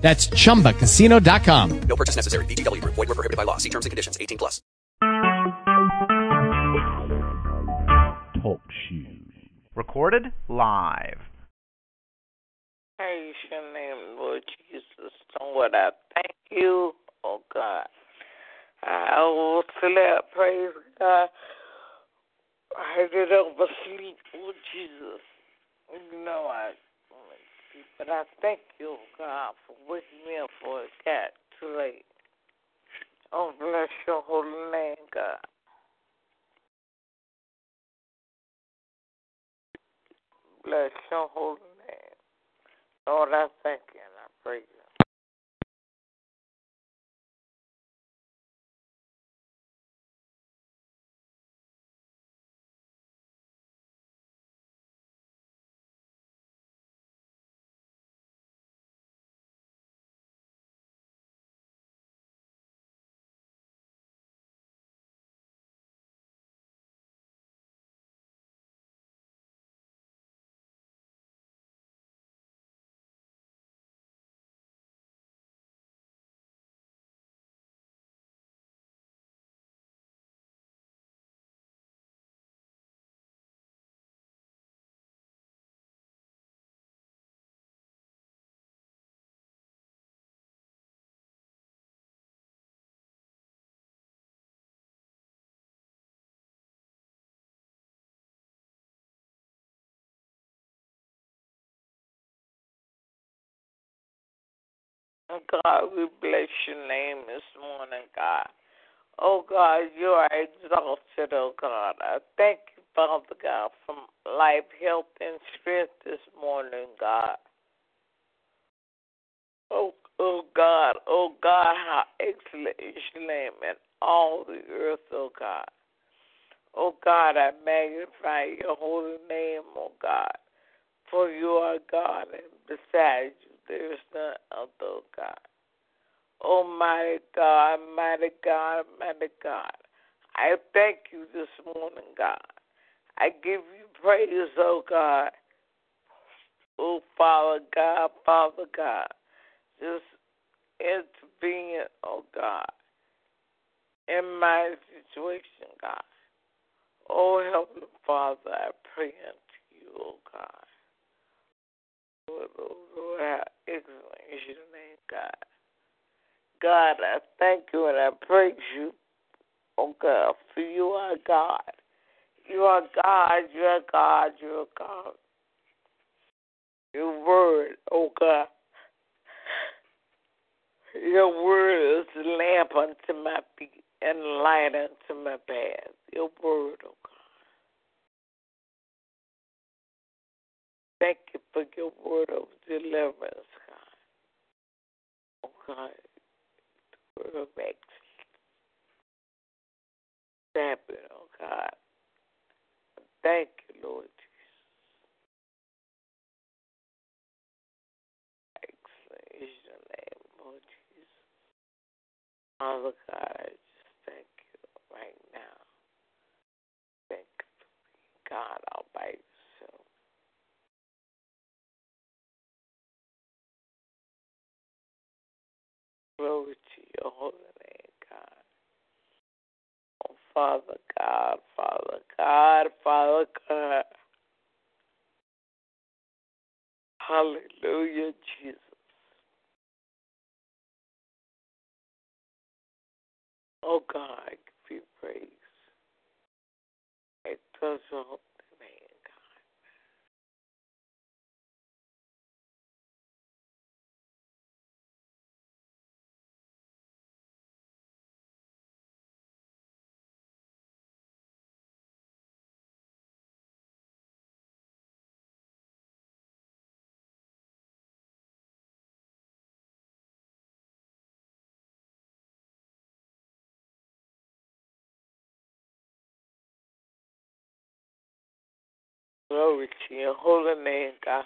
That's chumbacasino.com. No purchase necessary. VGW Group. Void were prohibited by law. See terms and conditions. 18 plus. Talk shoes. Recorded live. Praise your name, Lord Jesus. Lord, I thank you, oh God. I will select praise God. I did oversleep, oh Jesus. You know I but I thank you, God, for waking me up for it got too late. Oh, bless your holy name, God. Bless your holy name. Lord, I thank you and I praise you. God, we bless your name this morning, God. Oh God, you are exalted, oh God. I thank you, Father God, for life, health, and strength this morning, God. Oh, oh God, oh God, how excellent is your name in all the earth, oh God. Oh God, I magnify your holy name, oh God, for you are God, and besides you there is none other, oh God. Almighty God, mighty God, mighty God. I thank you this morning, God. I give you praise, oh God. Oh Father God, Father God. Just intervene, oh God, in my situation, God. Oh Heavenly Father, I pray unto you, oh God. Lord, oh Lord, how excellent is your name, God. God, I thank you and I praise you, oh God, for you are God. You are God, you are God, you are God. Your word, oh God. Your word is a lamp unto my feet and light unto my path. Your word, oh God. Thank you for your word of deliverance, God. Oh God, the word of excellence. Champion, oh God. Thank you, Lord Jesus. Excellent your name, Lord Jesus. Father God, I just thank you right now. Thank you God all Glory to your holy name, God. Oh, Father God, Father God, Father God. Hallelujah, Jesus. Oh God, give you praise. I trust your Glory to your holy name, God.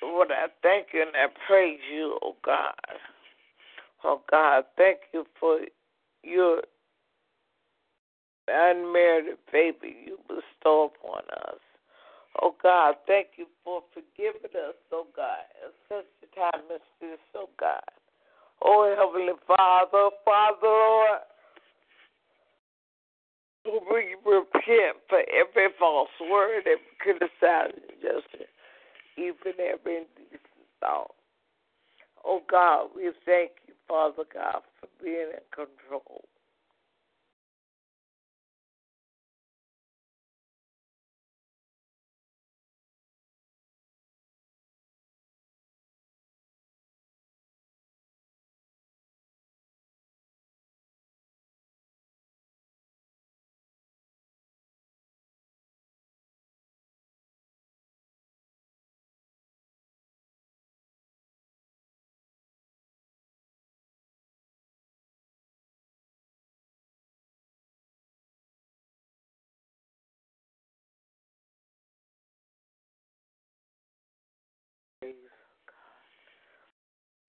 Lord, I thank you and I praise you, oh God. Oh God, thank you for your unmerited favor you bestow upon us. Oh God, thank you for forgiving us, oh God, in such a time as this, oh God. Oh Heavenly Father, Father, Lord, we repent for every false word, every criticizing injustice, even every thought. Oh God, we thank you, Father God, for being in control.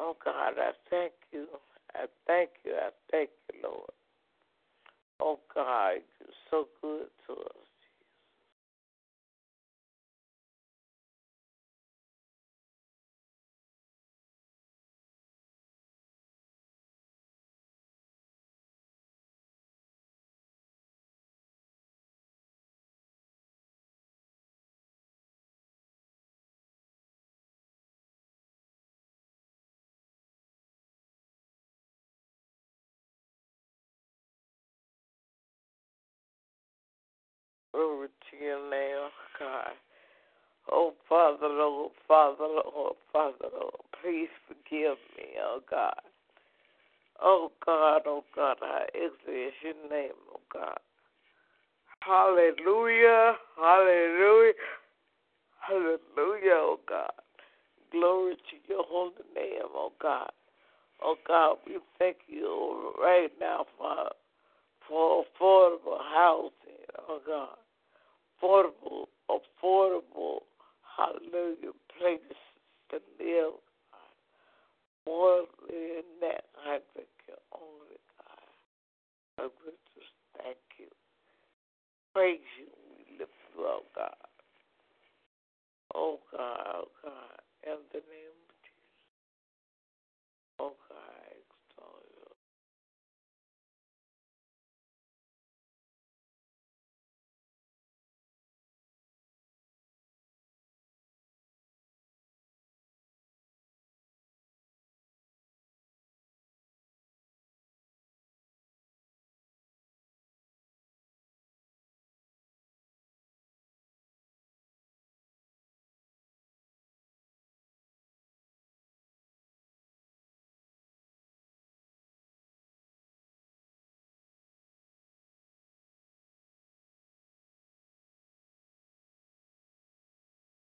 Oh God, I thank you. I thank you. I thank you, Lord. Oh God, you're so good Glory to your name, oh God. Oh, Father, Lord, Father, Lord, Father, Lord, please forgive me, oh God. Oh God, oh God, I exalt your name, oh God. Hallelujah, hallelujah, hallelujah, oh God. Glory to your holy name, oh God. Oh God, we thank you right now, Father, for affordable housing, oh God. Affordable, affordable, hallelujah, places to live. More than that, I thank you only, God. I will just thank you. Praise you. We lift you up, God. Oh God, oh God, in the name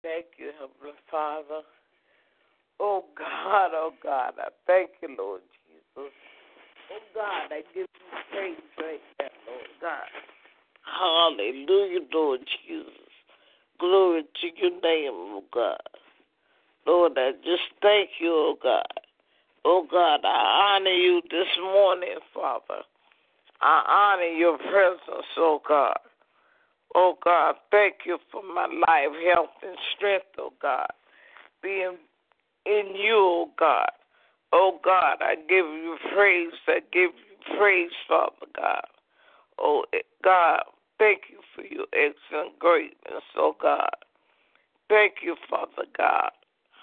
Thank you, Heavenly Father. Oh God, oh God, I thank you, Lord Jesus. Oh God, I give you praise right now, Lord God. Hallelujah, Lord Jesus. Glory to your name, oh God. Lord, I just thank you, oh God. Oh God, I honor you this morning, Father. I honor your presence, oh God. Oh God, thank you for my life, health, and strength, oh God. Being in you, oh God. Oh God, I give you praise. I give you praise, Father God. Oh eh, God, thank you for your excellent greatness, oh God. Thank you, Father God.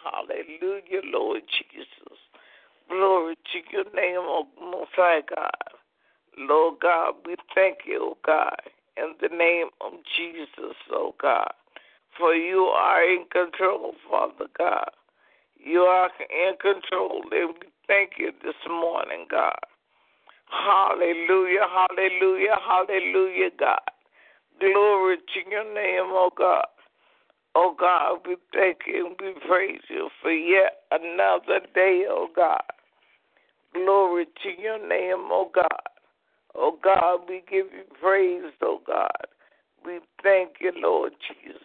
Hallelujah, Lord Jesus. Glory to your name, oh Most High God. Lord God, we thank you, oh God, in the name of Jesus, oh God. For you are in control, Father God. You are in control, and we thank you this morning, God. Hallelujah, hallelujah, hallelujah, God. Glory to your name, oh God. Oh God, we thank you and we praise you for yet another day, oh God. Glory to your name, oh God. Oh God, we give you praise, oh God. We thank you, Lord Jesus.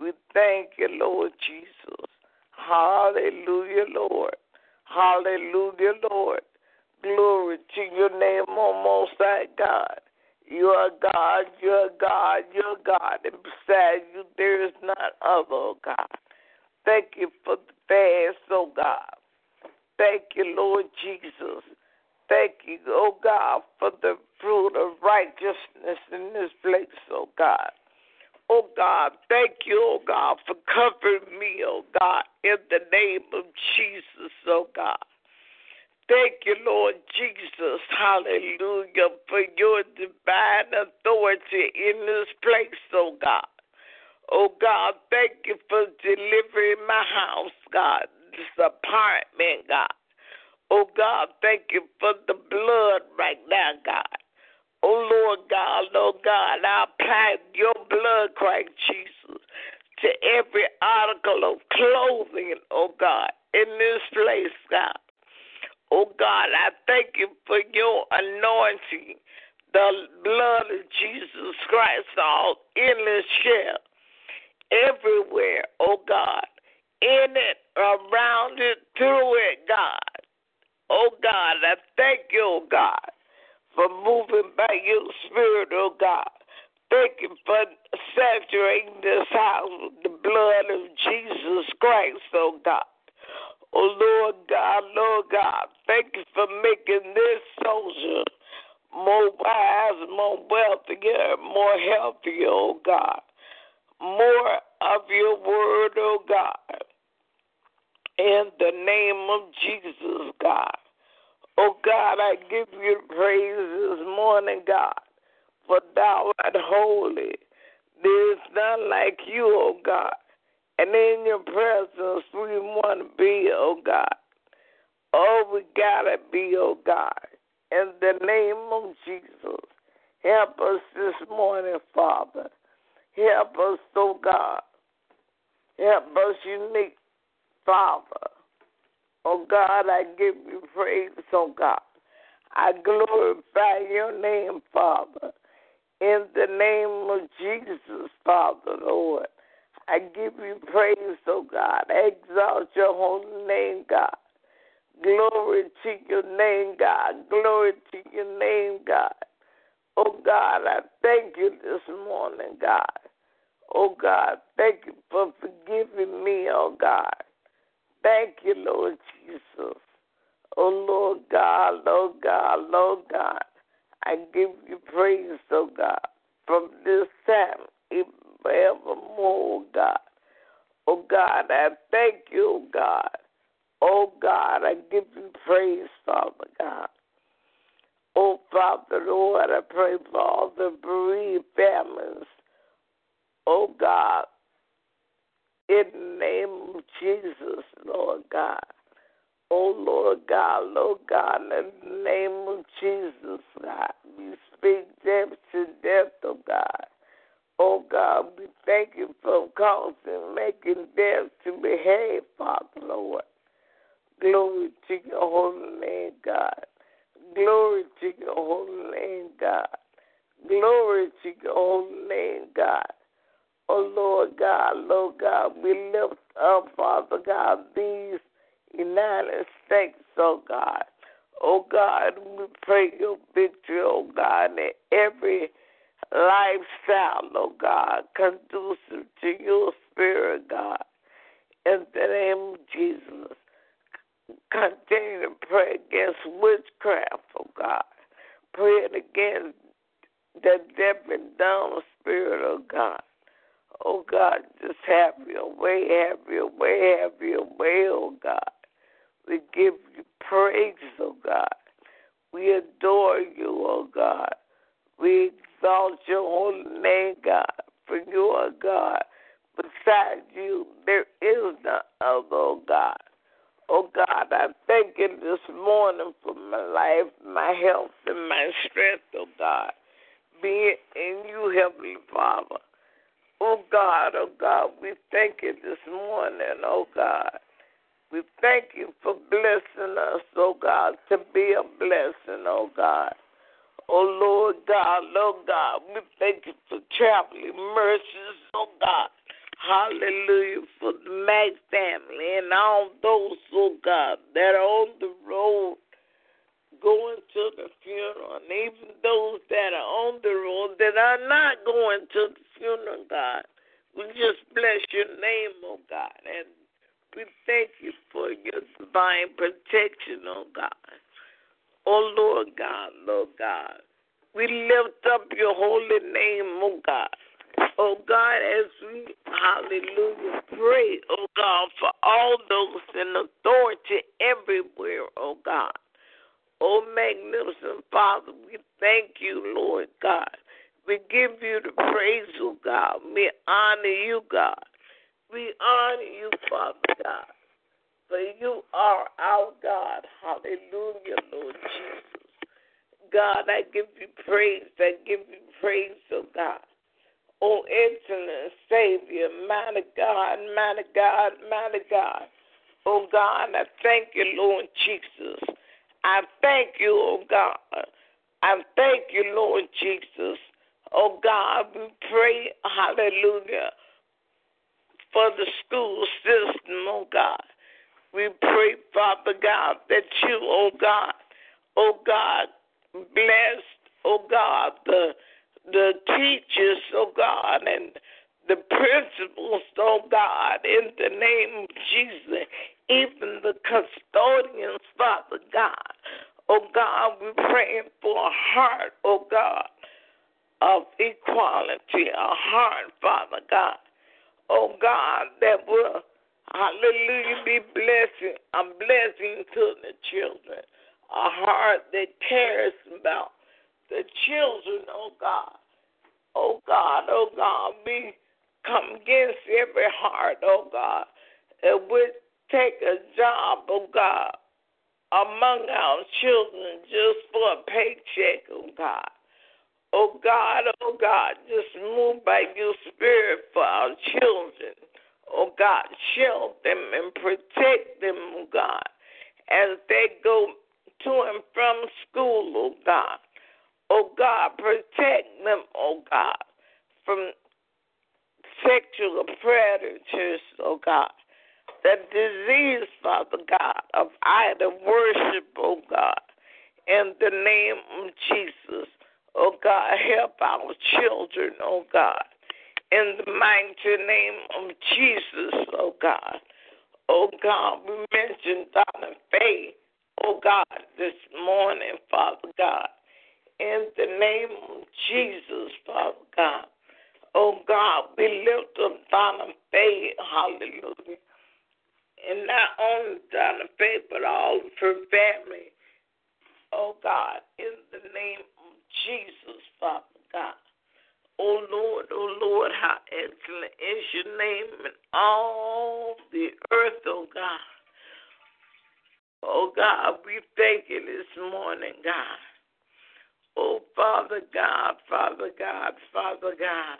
We thank you, Lord Jesus. Hallelujah, Lord. Hallelujah, Lord. Glory to your name, O Most High God. You are God, you are God, you are God, and beside you there is none other, oh God. Thank you for the fast, oh God. Thank you, Lord Jesus. Thank you, oh God, for the fruit of righteousness in this place, oh God. Oh God, thank you, oh God, for covering me, oh God, in the name of Jesus, oh God. Thank you, Lord Jesus. Hallelujah. For your divine authority in this place, oh God. Oh God, thank you for delivering my house, God, this apartment, God. Oh God, thank you for the blood right now, God. Oh Lord God, Lord God, I apply your blood, Christ Jesus, to every article of clothing, oh God, in this place, God. Oh God, I thank you for your anointing, the blood of Jesus Christ, all in the share, everywhere, oh God, in it, around it, through it, God. God, I thank you, oh God, for moving by your spirit, oh God. Thank you for saturating this house with the blood of Jesus Christ, oh God. Oh Lord God, Lord God, thank you for making this soldier more wise, more wealthier, more healthy, oh God. More of your word, oh God. In the name of Jesus, God. Oh God, I give you praise this morning, God, for thou art holy. There is none like you, oh God. And in your presence, we want to be, oh God. Oh, we got to be, oh God. In the name of Jesus, help us this morning, Father. Help us, oh God. Help us, unique Father. Oh God, I give you praise, oh God. I glorify your name, Father. In the name of Jesus, Father, Lord. I give you praise, oh God. I exalt your holy name, God. Glory to your name, God. Glory to your name, God. Oh God, I thank you this morning, God. Oh God, thank you for forgiving me, oh God. Thank you, Lord Jesus. Oh Lord God, Lord God, Lord God. I give you praise, oh God, from this time forevermore, God. Oh God, I thank you, oh God. Oh God, I give you praise, Father God. Oh Father, Lord, I pray for all the bereaved families. Oh God, in the name Jesus, Lord God. Oh Lord God, Lord God, in the name of Jesus, God, we speak death to death, oh God. Oh God, we thank you for causing, making death to behave, Father Lord. Glory to your holy name, God. Glory to your holy name, God. Glory to your holy name, God. Oh Lord God, Lord God, we lift up, Father God, these United States, oh God. Oh God, we pray your victory, oh God, in every lifestyle, oh God, conducive to your spirit, God. In the name of Jesus, continue to pray against witchcraft, oh God. Praying against the deaf and dumb spirit, oh God. Oh God, just have your way, have your way, have your way, oh God. We give you praise, oh God. We adore you, oh God. We exalt your holy name, God, for you are God. Besides you, there is no other, oh God. Oh God, I thank you this morning for my life, my health, and my strength, oh God. Be it in you, Heavenly Father. Oh God, oh God, we thank you this morning, oh God. We thank you for blessing us, oh God, to be a blessing, oh God. Oh Lord God, Lord God, we thank you for traveling mercies, oh God. Hallelujah for the Mack family and all those, oh God, that are on the road going to the funeral, and even those that are on the road that are not going to the funeral, God. We just bless your name, oh God, and we thank you for your divine protection, oh God. Oh Lord God, Lord God. We lift up your holy name, oh God. Oh God, as we, hallelujah, pray, oh God, for all those in authority everywhere, oh God. Oh, magnificent Father, we thank you, Lord God. We give you the praise, oh God. We honor you, God. We honor you, Father God. For you are our God. Hallelujah, Lord Jesus. God, I give you praise. I give you praise, oh God. Oh, excellent Savior, mighty God, mighty God, mighty God. Oh God, I thank you, Lord Jesus. I thank you, oh God. I thank you, Lord Jesus. Oh God, we pray, hallelujah, for the school system, oh God. We pray, Father God, that you, oh God, oh God, bless, oh God, the the teachers, oh God, and the principals, oh God, in the name of Jesus, even the custodians, Father God. Oh God, we're praying for a heart, oh God, of equality, a heart, Father God. Oh God, that will, hallelujah, be blessing, a blessing to the children. A heart that cares about the children, oh God. Oh God, oh God, we come against every heart, oh God, that would take a job, oh God, among our children just for a paycheck, oh God. Oh God, oh God, just move by your spirit for our children. Oh God, shield them and protect them, oh God, as they go to and from school, oh God. Oh God, protect them, oh God, from sexual predators, oh God the disease, Father God, of idol worship, oh God, in the name of Jesus. Oh God, help our children, oh God, in the mighty name of Jesus, oh God. Oh God, we mentioned Donna Faye, oh God, this morning, Father God, in the name of Jesus, Father God. Oh God, we lift up Donna Faye, hallelujah and not only Donna Faith, but all of her family. Oh God, in the name of Jesus, Father God. Oh Lord, oh Lord, how excellent is your name in all the earth, oh God. Oh God, we thank you this morning, God. Oh Father God, Father God, Father God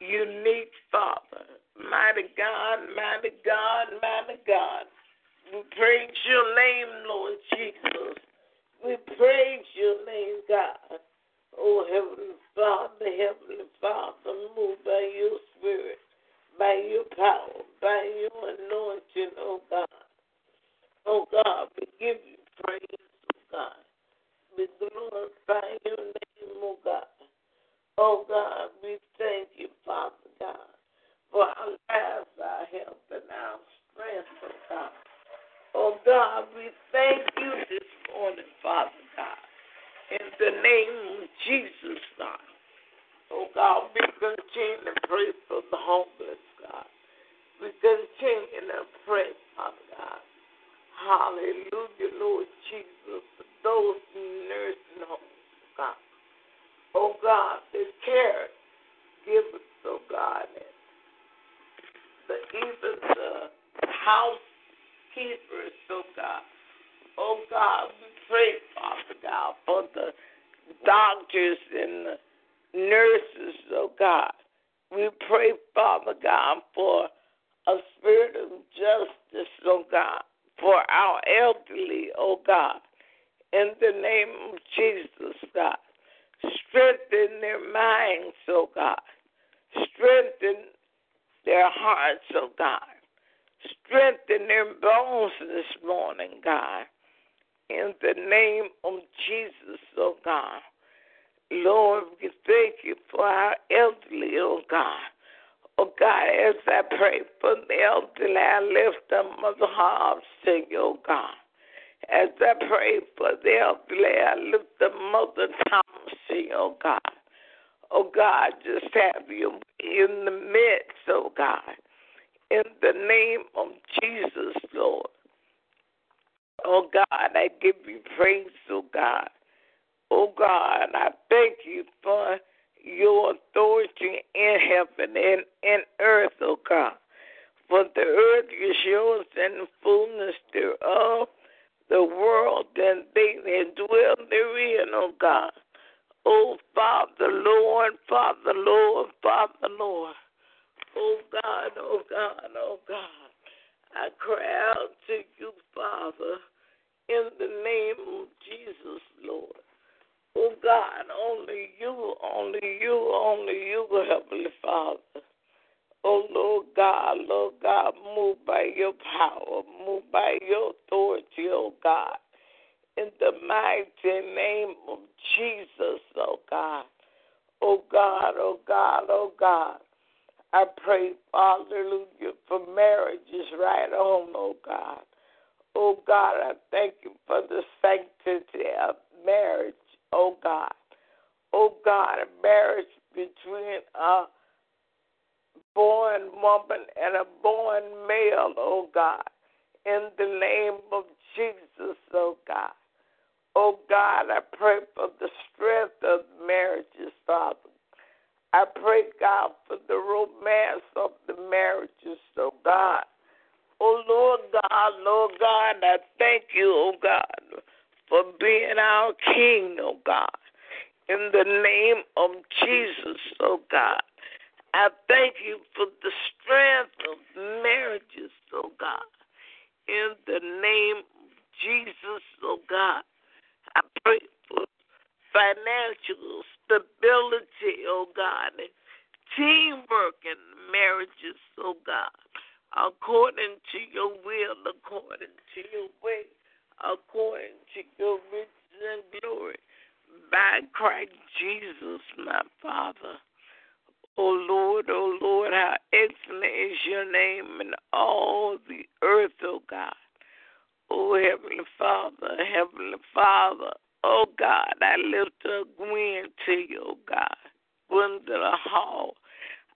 unique Father. Mighty God, mighty God, mighty God. We praise your name, Lord Jesus. We praise your name, God. Oh, Heavenly Father, Heavenly Father, move by your spirit, by your power, by your anointing, oh God. Oh God, we give you praise, oh God. We glorify your name, oh God. Oh God, we thank you, Father God, for our lives, our health, and our strength, oh God. We thank you this morning, Father God. In the name of Jesus, God. Oh God, we continue to pray for the homeless, God. We continue to pray, Father God. Hallelujah, Lord Jesus, for those in nursing homes, God oh God, this care give us, oh God, the, even the housekeepers, oh God. Oh God, we pray, Father God, for the doctors and the nurses, oh God. We pray, Father God, for a spirit of justice, oh God, for our elderly, oh God. In the name of Jesus, God. Strengthen their minds, oh God. Strengthen their hearts, oh God. Strengthen their bones this morning, God. In the name of Jesus, oh God. Lord, we thank you for our elderly, oh God. Oh God, as I pray for the elderly, I lift up Mother Hobbs to you, oh God. As I pray for the elderly, I lift up Mother Thomas to you, oh God. Oh God, just have you in the midst, oh God. In the name of Jesus, Lord. Oh God, I give you praise, oh God. Oh God, I thank you for your authority in heaven and in earth, oh God. For the earth is yours and the fullness thereof, the world and they that dwell therein, oh God. Oh Father, Lord, Father, Lord, Father, Lord. Oh God, oh God, oh God. I cry out to you, Father, in the name of Jesus, Lord. Oh God, only you, only you, only you, Heavenly Father. Oh Lord God, Lord God, move by your power, move by your authority, oh God. In the mighty name of Jesus, oh God. Oh God, oh God, oh God. I pray, hallelujah, for marriages right on, oh God. Oh God, I thank you for the sanctity of marriage oh God. Oh God, a marriage between a born woman and a born male, oh God. In the name of Jesus, oh God. Oh God, I pray for the strength of marriages, Father. I pray, God, for the romance of the marriages, oh God. Oh Lord God, Lord God, I thank you, oh God for being our King, oh God. In the name of Jesus, oh God. I thank you for the strength of marriages, oh God. In the name of Jesus, oh God. I pray for financial stability, oh God, and teamwork in marriages, oh God, according to your will, according to your way according to your riches and glory by Christ Jesus, my Father. O Lord, O Lord, how excellent is your name in all the earth, O God. O Heavenly Father, Heavenly Father, oh God, I lift up Gwen to you, O God. Gwendolyn Hall,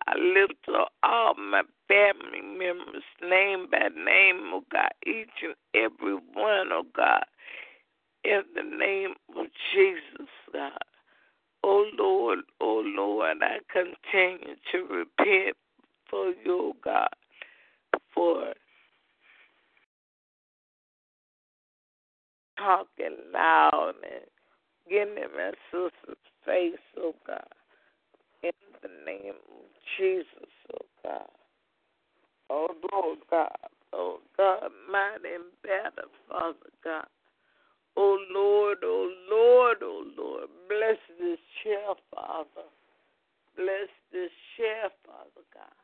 I lift up all my family members, name by name, oh God, each and every one, oh God, in the name of Jesus, God. Oh Lord, oh Lord, I continue to repent for you, oh God, for talking loud and getting my sister's face, oh God in the name of Jesus, oh God. Oh Lord God, oh God, mighty and better, Father God. Oh Lord, oh Lord, oh Lord, bless this chair, Father. Bless this chair, Father God.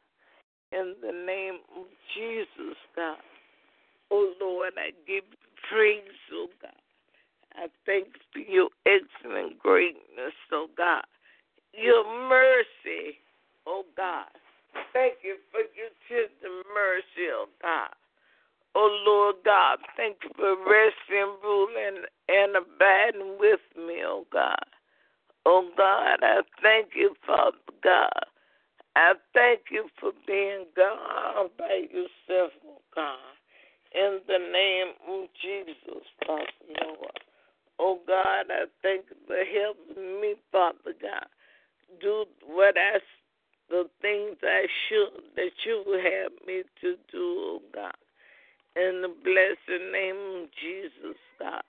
In the name of Jesus, God. Oh Lord, I give you praise, oh God. I thank you for your excellent greatness, oh God your mercy, oh God. Thank you for your tender mercy, oh God. Oh Lord God, thank you for resting, ruling, and abiding with me, oh God. Oh God, I thank you, Father God. I thank you for being God by yourself, oh God. In the name of Jesus, Father Lord. Oh God, I thank you for helping me, Father God do what I, the things I should, that you have me to do, oh God. In the blessed name of Jesus, God.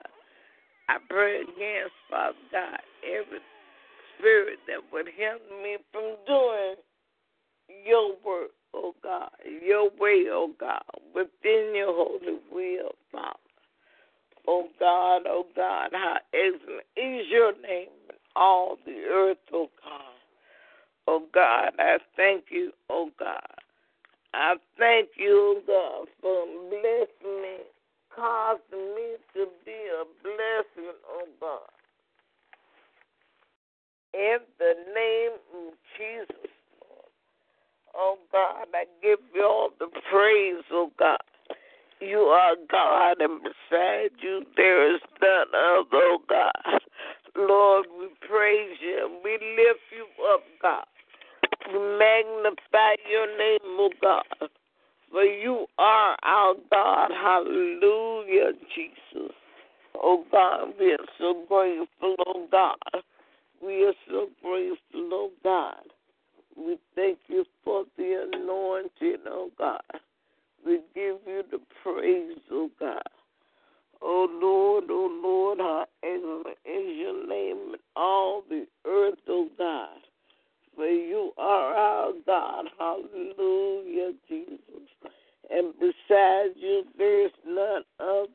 I pray against, Father God, every spirit that would hinder me from doing your work, oh God, your way, oh God, within your holy will, Father. Oh God, oh God, how excellent is your name in all the earth, oh God. Oh God, I thank you, oh God. I thank you, oh God, for blessing me, causing me to be a blessing, oh God. In the name of Jesus. Oh God, I give you all the praise, oh God. You are God, and beside you there is none other, oh God. Lord, we praise you we lift you up, God. We magnify your name, oh God. For you are our God. Hallelujah, Jesus. Oh God, we are so grateful, oh God. We are so grateful, oh God. We thank you for the anointing, oh God. We give you the praise, oh God. Oh Lord, oh Lord, how excellent is your name in all the earth, oh God. For you are our God. Hallelujah, Jesus. And besides you, there is none other,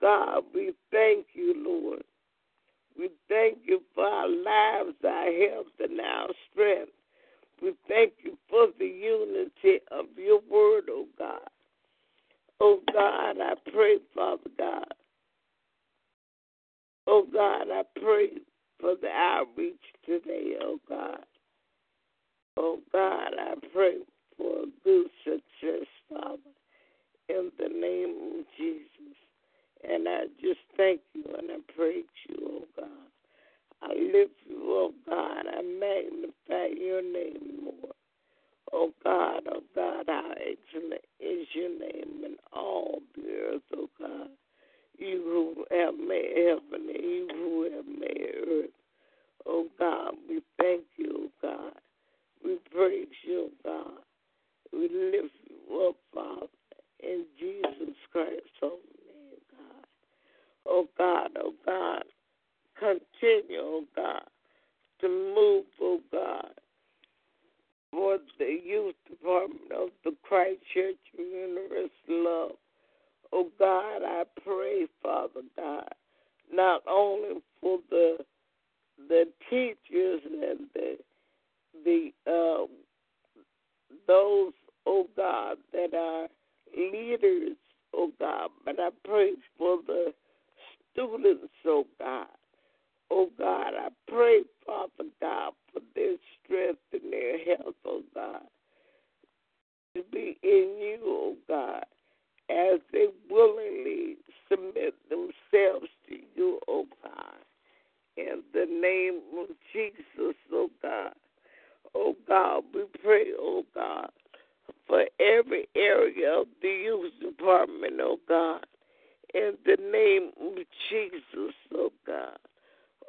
God, we thank you, Lord. We thank you for our lives, our health, and our strength. We thank you for the unity of your word, oh God. Oh God, I pray, Father God. Oh God, I pray for the outreach today, oh God. Oh God, I pray for good success, Father, in the name of Jesus. And I just thank you and I praise you, oh God. I lift you, oh God. I magnify your name, Lord. Oh God, oh God, how excellent is your name in all the earth, oh God. You who have made heaven and you who have made earth. Oh God, we thank you, oh God. We praise you, oh God. We lift you up, Father, in Jesus Christ's holy. Oh God, oh God, continue, oh God, to move, oh God, for the youth department of the Christ Church of Universal Love. Oh God, I pray, Father God, not only for the the teachers and the the uh, those, oh God, that are leaders, oh God, but I pray for the students, oh God. Oh God, I pray, Father God, for their strength and their health, oh God, to be in you, oh God, as they willingly submit themselves to you, oh God. In the name of Jesus, oh God. Oh God, we pray, oh God, for every area of the youth department, oh God. In the name of Jesus, oh God.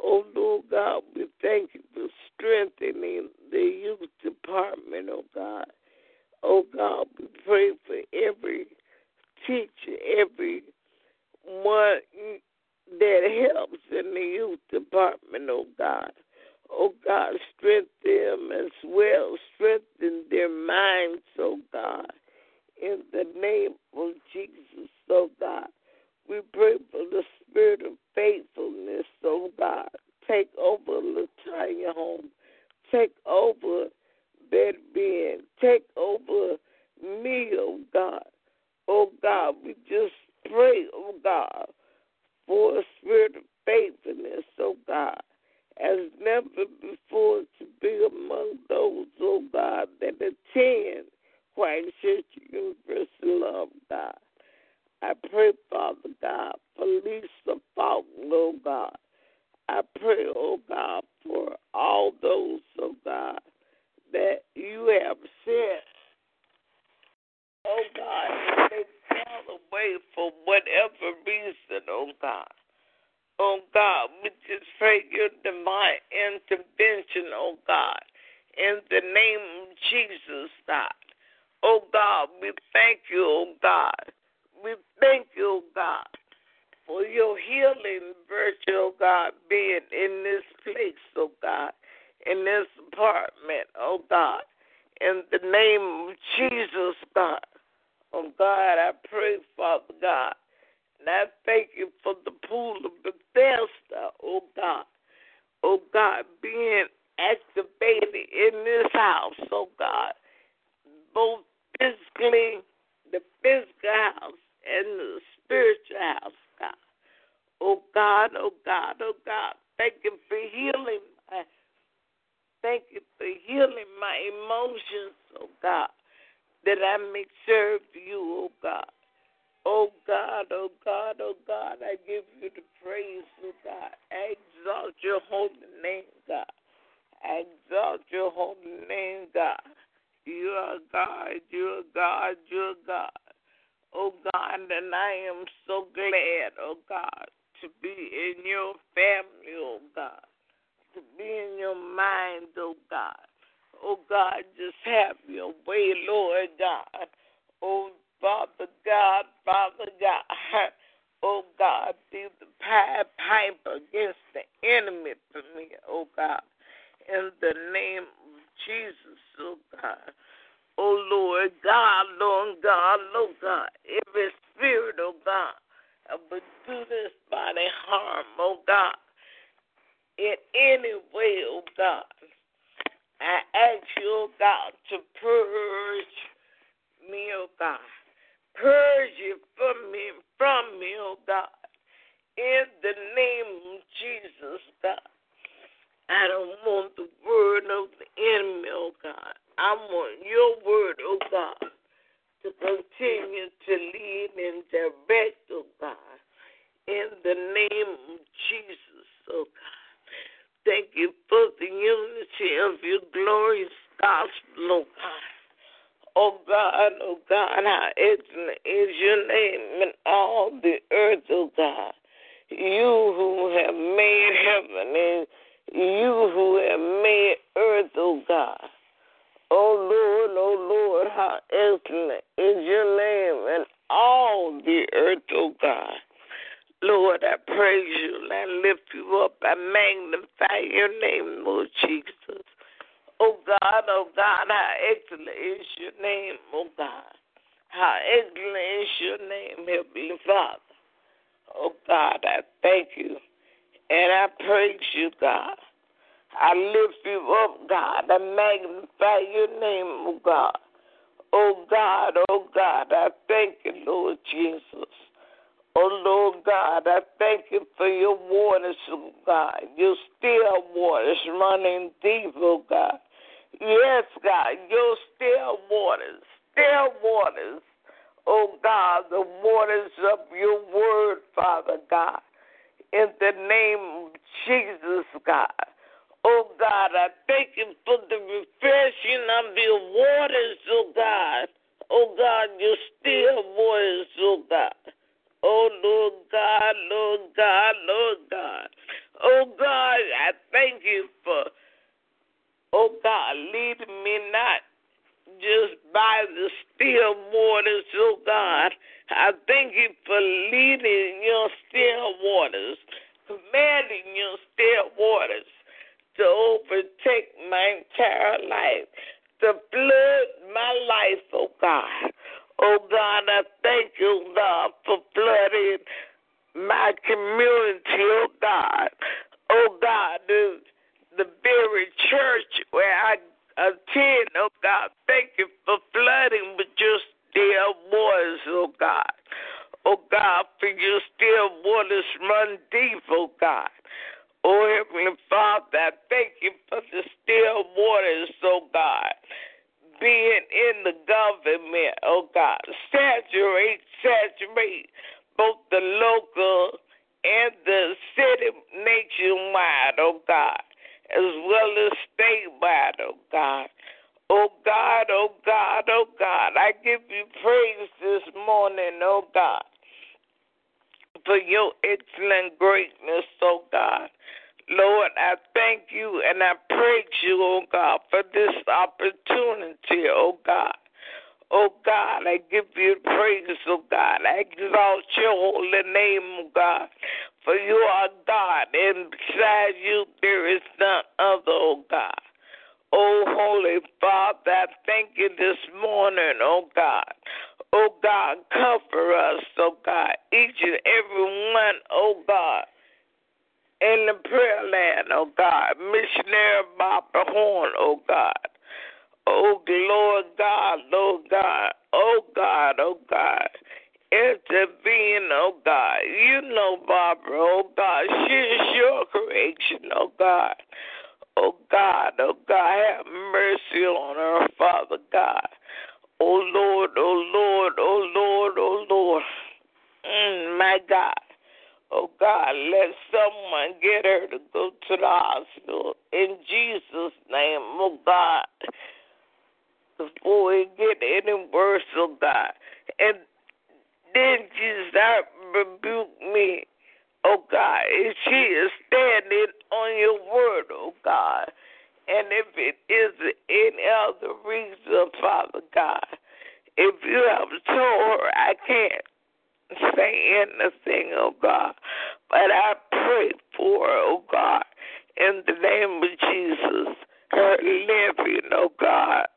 Oh Lord God, we thank you for strengthening the youth department, oh God. Oh God, we pray for every teacher, every one that helps name of Jesus, oh God. We pray for the spirit of faithfulness, oh God. Take over Latanya home. Take over that being. Take over me, oh God. Oh God, we just pray, oh God, for a spirit of faithfulness, oh God, as never before to be among those, oh God, that attend Christ Church Universal Love, God. I pray, Father God, for Lisa Faulkner, oh God. I pray, oh God, for all those, oh God, that you have sent, oh God, they fall away for whatever God. Oh God, we just pray your divine intervention, oh God, in the name of Jesus, God. Oh God, we thank you, oh God. We thank you, oh God, for your healing virtue, oh God, being in this place, oh God, in this apartment, oh God. In the name of Jesus, God. Oh God, I pray, Father God. And I thank you for the pool of Bethesda, oh God. Oh God, being activated in this house, oh God. Both physically, the physical house, and the spiritual house, God. Oh God, oh God, oh God. Thank you for healing my thank you for healing my emotions, oh God, that I may serve you, oh God. Oh God, oh God, oh God, I give you the praise, oh God. I exalt your holy name, God. I exalt your holy name, God. You are God, you are God, you are God. Oh God, and I am so glad, oh God, to be in your family, oh God. To be in your mind, oh God. Oh God, just have your way, Lord God. Oh Father God, Father God. Oh God, be the pipe pipe against the enemy for me, oh God. In the name of Jesus, oh God. Oh Lord God, Lord God, Lord God. Every spirit, oh God, would do this body harm, oh God. In any way, oh God. I ask you, oh God, to purge me, oh God. Purge you from me, from me, oh God. In the name of Jesus, God. I don't want the word of the enemy, oh God. I want your word, oh God, to continue to lead and direct, oh God. In the name of Jesus, oh God. Thank you for the unity of your glorious gospel, oh God. Oh God, oh God, how excellent is your name in all the earth, oh God. You who have made heaven and you who have made earth, oh God. Oh Lord, oh Lord, how excellent is your name in all the earth, oh God. Lord, I praise you I lift you up. I magnify your name, Lord Jesus. Oh God, oh God, how excellent is your name, oh God. How excellent is your name, Heavenly Father. Oh God, I thank you and I praise you, God. I lift you up, God. I magnify your name, oh God. Oh God, oh God, I thank you, Lord Jesus. Oh Lord God, I thank you for your waters, oh God. Your still waters running deep, oh God. Yes, God, your still waters, still waters. Oh God, the waters of your word, Father God. In the name of Jesus, God. Oh God, I thank you for the refreshing of your waters, oh God. Oh God, your still waters, oh God. Oh Lord God, Lord God, Lord God. Oh God, I thank you for, oh God, leading me not just by the still waters, oh God. I thank you for leading your still waters, commanding your still waters to overtake my entire life, to flood my life, oh God. Oh God, I thank you, God, for flooding my community, oh God. Oh God, the, very church where I attend, oh God, thank you for flooding with your still waters, oh God. Oh God, for your still waters run deep, oh God. Oh Heavenly Father, I thank you for the still waters, oh God being in the government, oh God. Saturate, saturate both the local and the city nationwide, oh God, as well as statewide, oh God. Oh God, oh God, oh God, I give you praise this morning, oh God, for your excellent greatness, oh God. Lord, I thank you and I praise you, oh God, for this opportunity, oh God. Oh God, I give you praise, oh God. I exalt your holy name, oh God. For you are God, and beside you there is none other, oh God. Oh Holy Father, I thank you this morning, oh God. Oh God, cover us, oh God, each and every one, oh God in the prayer land, oh God. Missionary Barbara Horn, oh God. Oh Lord God, Lord God, oh God, oh God. Intervene, oh God. You know Barbara, oh God. She is your creation, oh God. Oh God, oh God, have mercy on her, Father God. Oh Lord, oh Lord, oh Lord, oh Lord. Mm, my God. Oh God, let someone get her to go to the hospital in Jesus' name, oh God. Before it get any worse, oh God. And then she start rebuke me, oh God. She is standing on your word, oh God. And if it is any other reason, Father God, if you have told her I can't say anything, oh God. But I pray for her, oh God, in the name of Jesus, her living, oh God.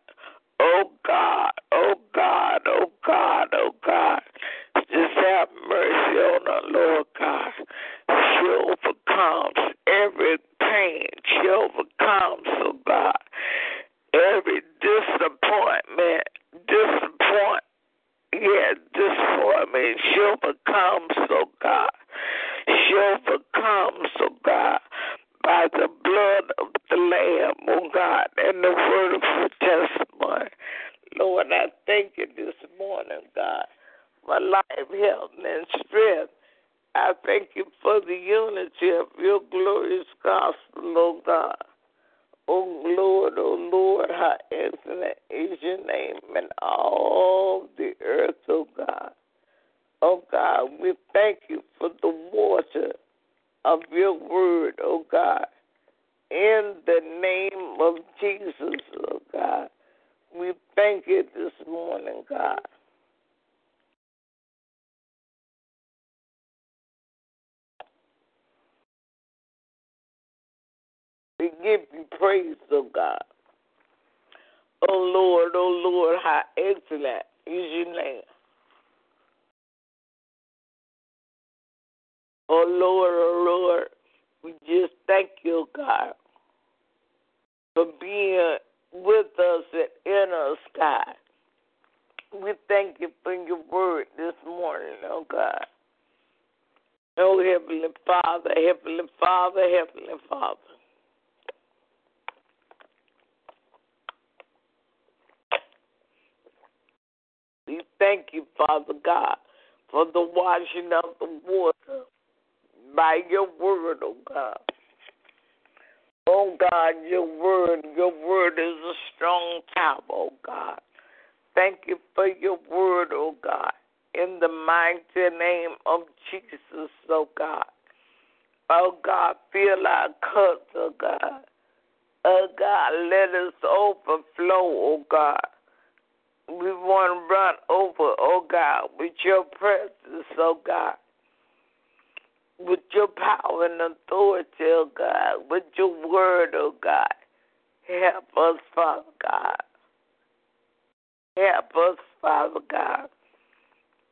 Thank you for your word this morning, oh God. Oh Heavenly Father, Heavenly Father, Heavenly Father. We thank you, Father God, for the washing of the water by your word, oh God. Oh God, your word, your word is a strong tower, oh God. Thank you for your word, oh God. In the mighty name of Jesus, oh God. Oh God, fill our cups, oh God. Oh God, let us overflow, oh God. We want to run over, oh God, with your presence, oh God. With your power and authority, oh God. With your word, oh God. Help us, Father God. Help us, Father God.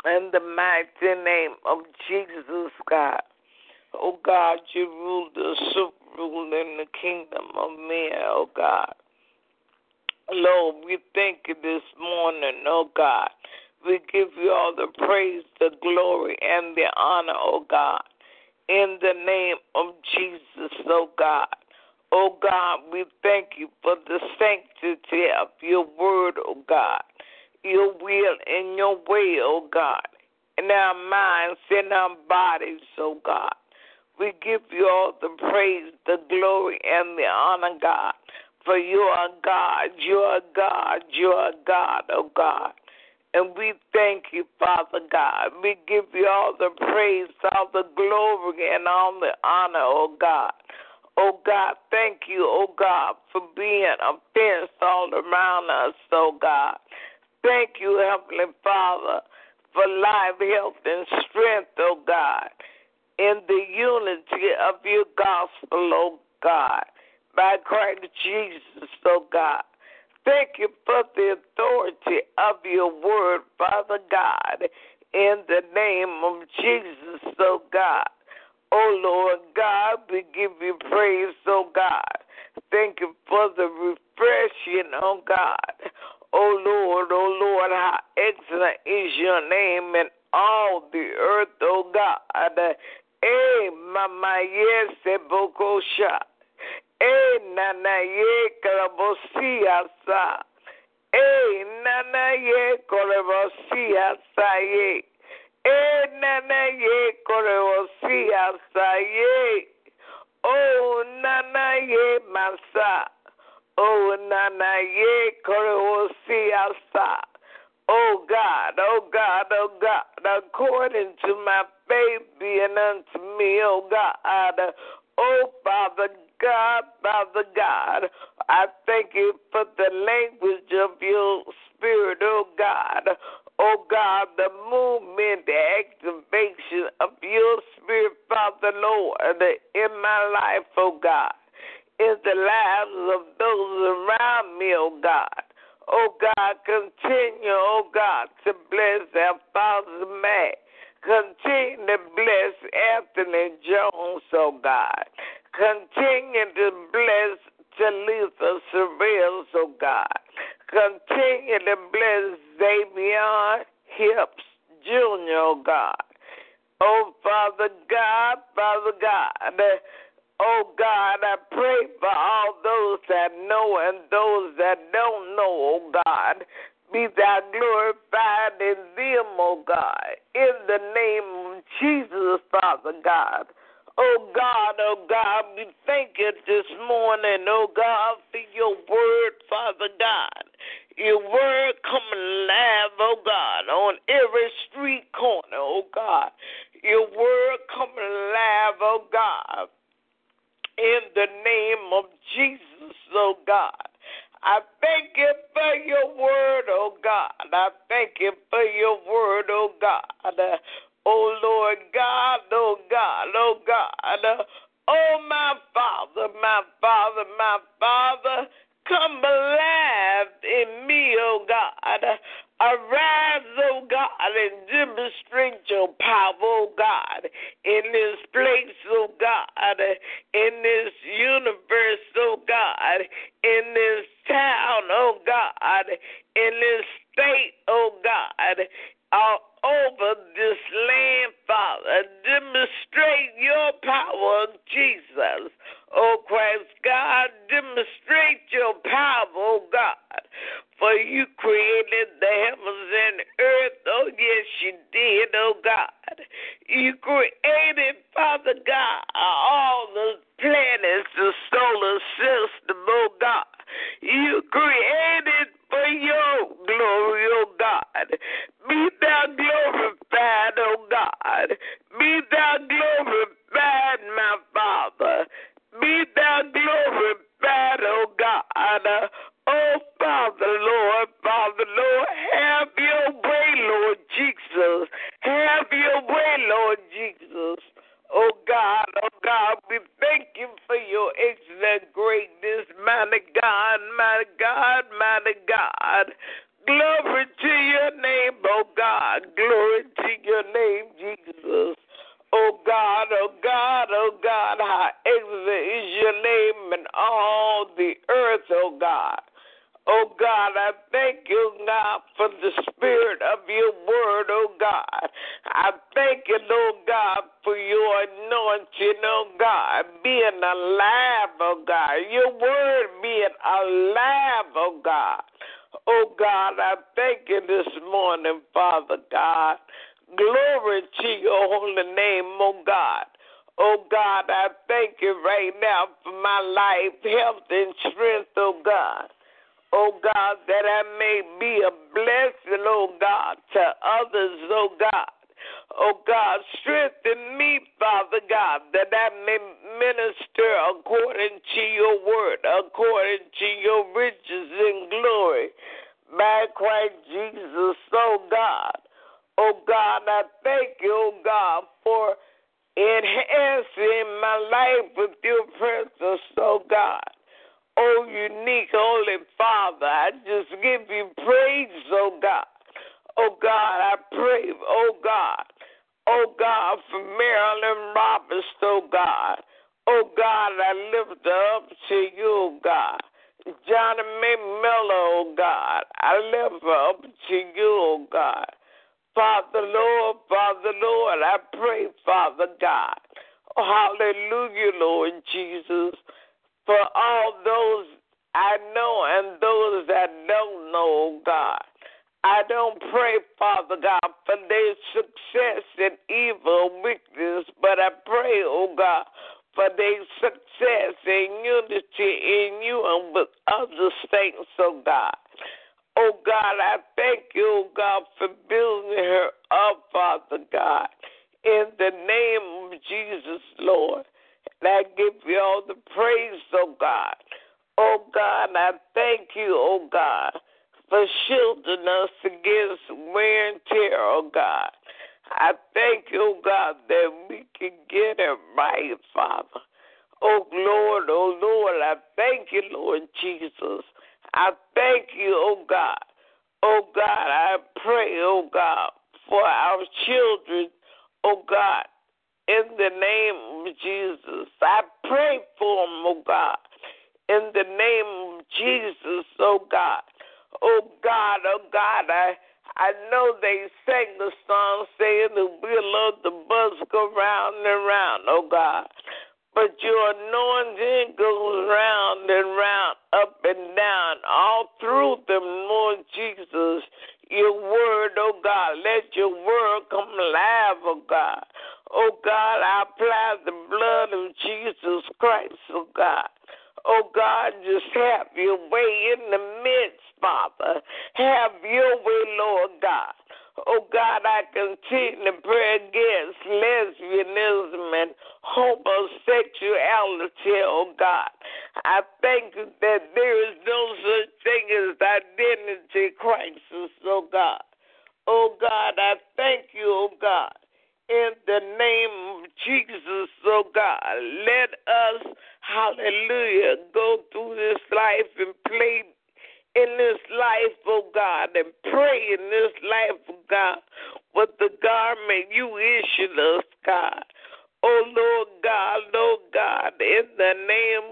In the mighty name of Jesus, God. Oh God, you rule the super in the kingdom of men, oh God. Lord, we thank you this morning, oh God. We give you all the praise, the glory, and the honor, oh God. In the name of Jesus, oh God. Oh God, we thank you for the sanctity of your word, oh God. Your will and your way, oh God. In our minds, in our bodies, oh God. We give you all the praise, the glory, and the honor, God. For you are God, you are God, you are God, oh God. And we thank you, Father God. We give you all the praise, all the glory, and all the honor, oh God. Oh God, thank you, oh God, for being a fence all around us, oh God. Thank you, Heavenly Father, for life, health, and strength, oh God in the unity of your gospel, oh God, by Christ Jesus, oh God. Thank you for the authority of your word, Father God, in the name of Jesus, oh God. Oh Lord God, we give you praise, oh God. Thank you for the refreshing, oh God. Oh Lord, oh Lord, how excellent is your name in all the earth, oh God. Eh, mama ye se bokosha. Eh, nana ye karabosia sa. Eh, nana ye karabosia sa ye. Eh, nana ye karabosia sa ye. Oh, nana ye masa. Oh, nana ye karabosia sa. Oh God, oh God, oh God, according to my faith being unto me, oh God. Oh Father God, Father God, I thank you for the language of your spirit, oh God. Oh God, the movement, the activation of your spirit, Father Lord, in my life, oh God, in the lives of those around me, oh God. Oh God, continue, oh God, to bless our Father Mac. Continue to bless Anthony Jones, oh God. Continue to bless Talitha Surveils, oh God. Continue to bless Xavier Hips Jr., oh God. Oh Father God, Father God. Oh God, I pray for all those that know and those that don't know, oh God. Be thou glorified in them, oh God. In the name of Jesus, Father God. Oh God, oh God, we thank you this morning, oh God, for your word, Father God. Your word coming alive, oh God, on every street corner, oh God. Your word coming alive, oh God in the name of Jesus, oh God. I thank you for your word, oh God. I thank you for your word, oh God. Oh Lord God, oh God, oh God. Oh my Father, my Father, my Father, come alive in me, oh God. Arise, O God, and demonstrate your power, O God, in this place, O God, in this universe, O God, in this town, O God, in this state, O God, your holy name, oh God. Oh God, I thank you right now for my life, health, and strength, oh God. Oh God, that I may be a blessing, oh God, to others, oh God. Oh God, strengthen me, Father God, that I may minister according to your word, according to your riches and glory by Christ Jesus, oh God. Oh God, I thank you, oh God, for enhancing my life with your presence, oh God. Oh, unique, holy Father, I just give you praise, oh God. Oh God, I pray, oh God. Oh God, for Marilyn Roberts, oh God. Oh God, I lift up to you, oh God. Johnny May Miller, oh God. I lift up to you, oh God. Father Lord, Father Lord, I pray, Father God. Oh, hallelujah, Lord Jesus for all those I know and those that don't know, oh God. I don't pray, Father God, for their success in evil weakness, but I pray, oh God, for their success in unity in you and with other saints, oh God. Oh God, I thank you, oh God, for building her up, Father God. In the name of Jesus, Lord. And I give you all the praise, oh God. Oh God, I thank you, oh God, for shielding us against wear and tear, oh God. I thank you, oh God, that we can get it right, Father. Oh Lord, oh Lord, I thank you, Lord Jesus. I thank you, oh God. Oh God, I pray, oh God, for our children, oh God, in the name of Jesus. I pray for them, oh God, in the name of Jesus, oh God. Oh God, oh God, I I know they sang the song saying the wheel of the bus go round and round, oh God. But your anointing goes round and round, up and down, all through them, Lord Jesus. Your word, oh God, let your word come alive, oh God. Oh God, I apply the blood of Jesus Christ, oh God. Oh God, just have your way in the midst, Father. Have your way, Lord God. Oh God, I continue to pray against lesbianism and homosexuality, oh God. I thank you that there is no such thing as identity crisis, oh God. Oh God, I thank you, oh God in the name of Jesus, oh God. Let us, hallelujah, go through this life and play in this life, oh God, and pray in this life, oh God, with the garment you issued us, God. Oh Lord God, Lord God, in the name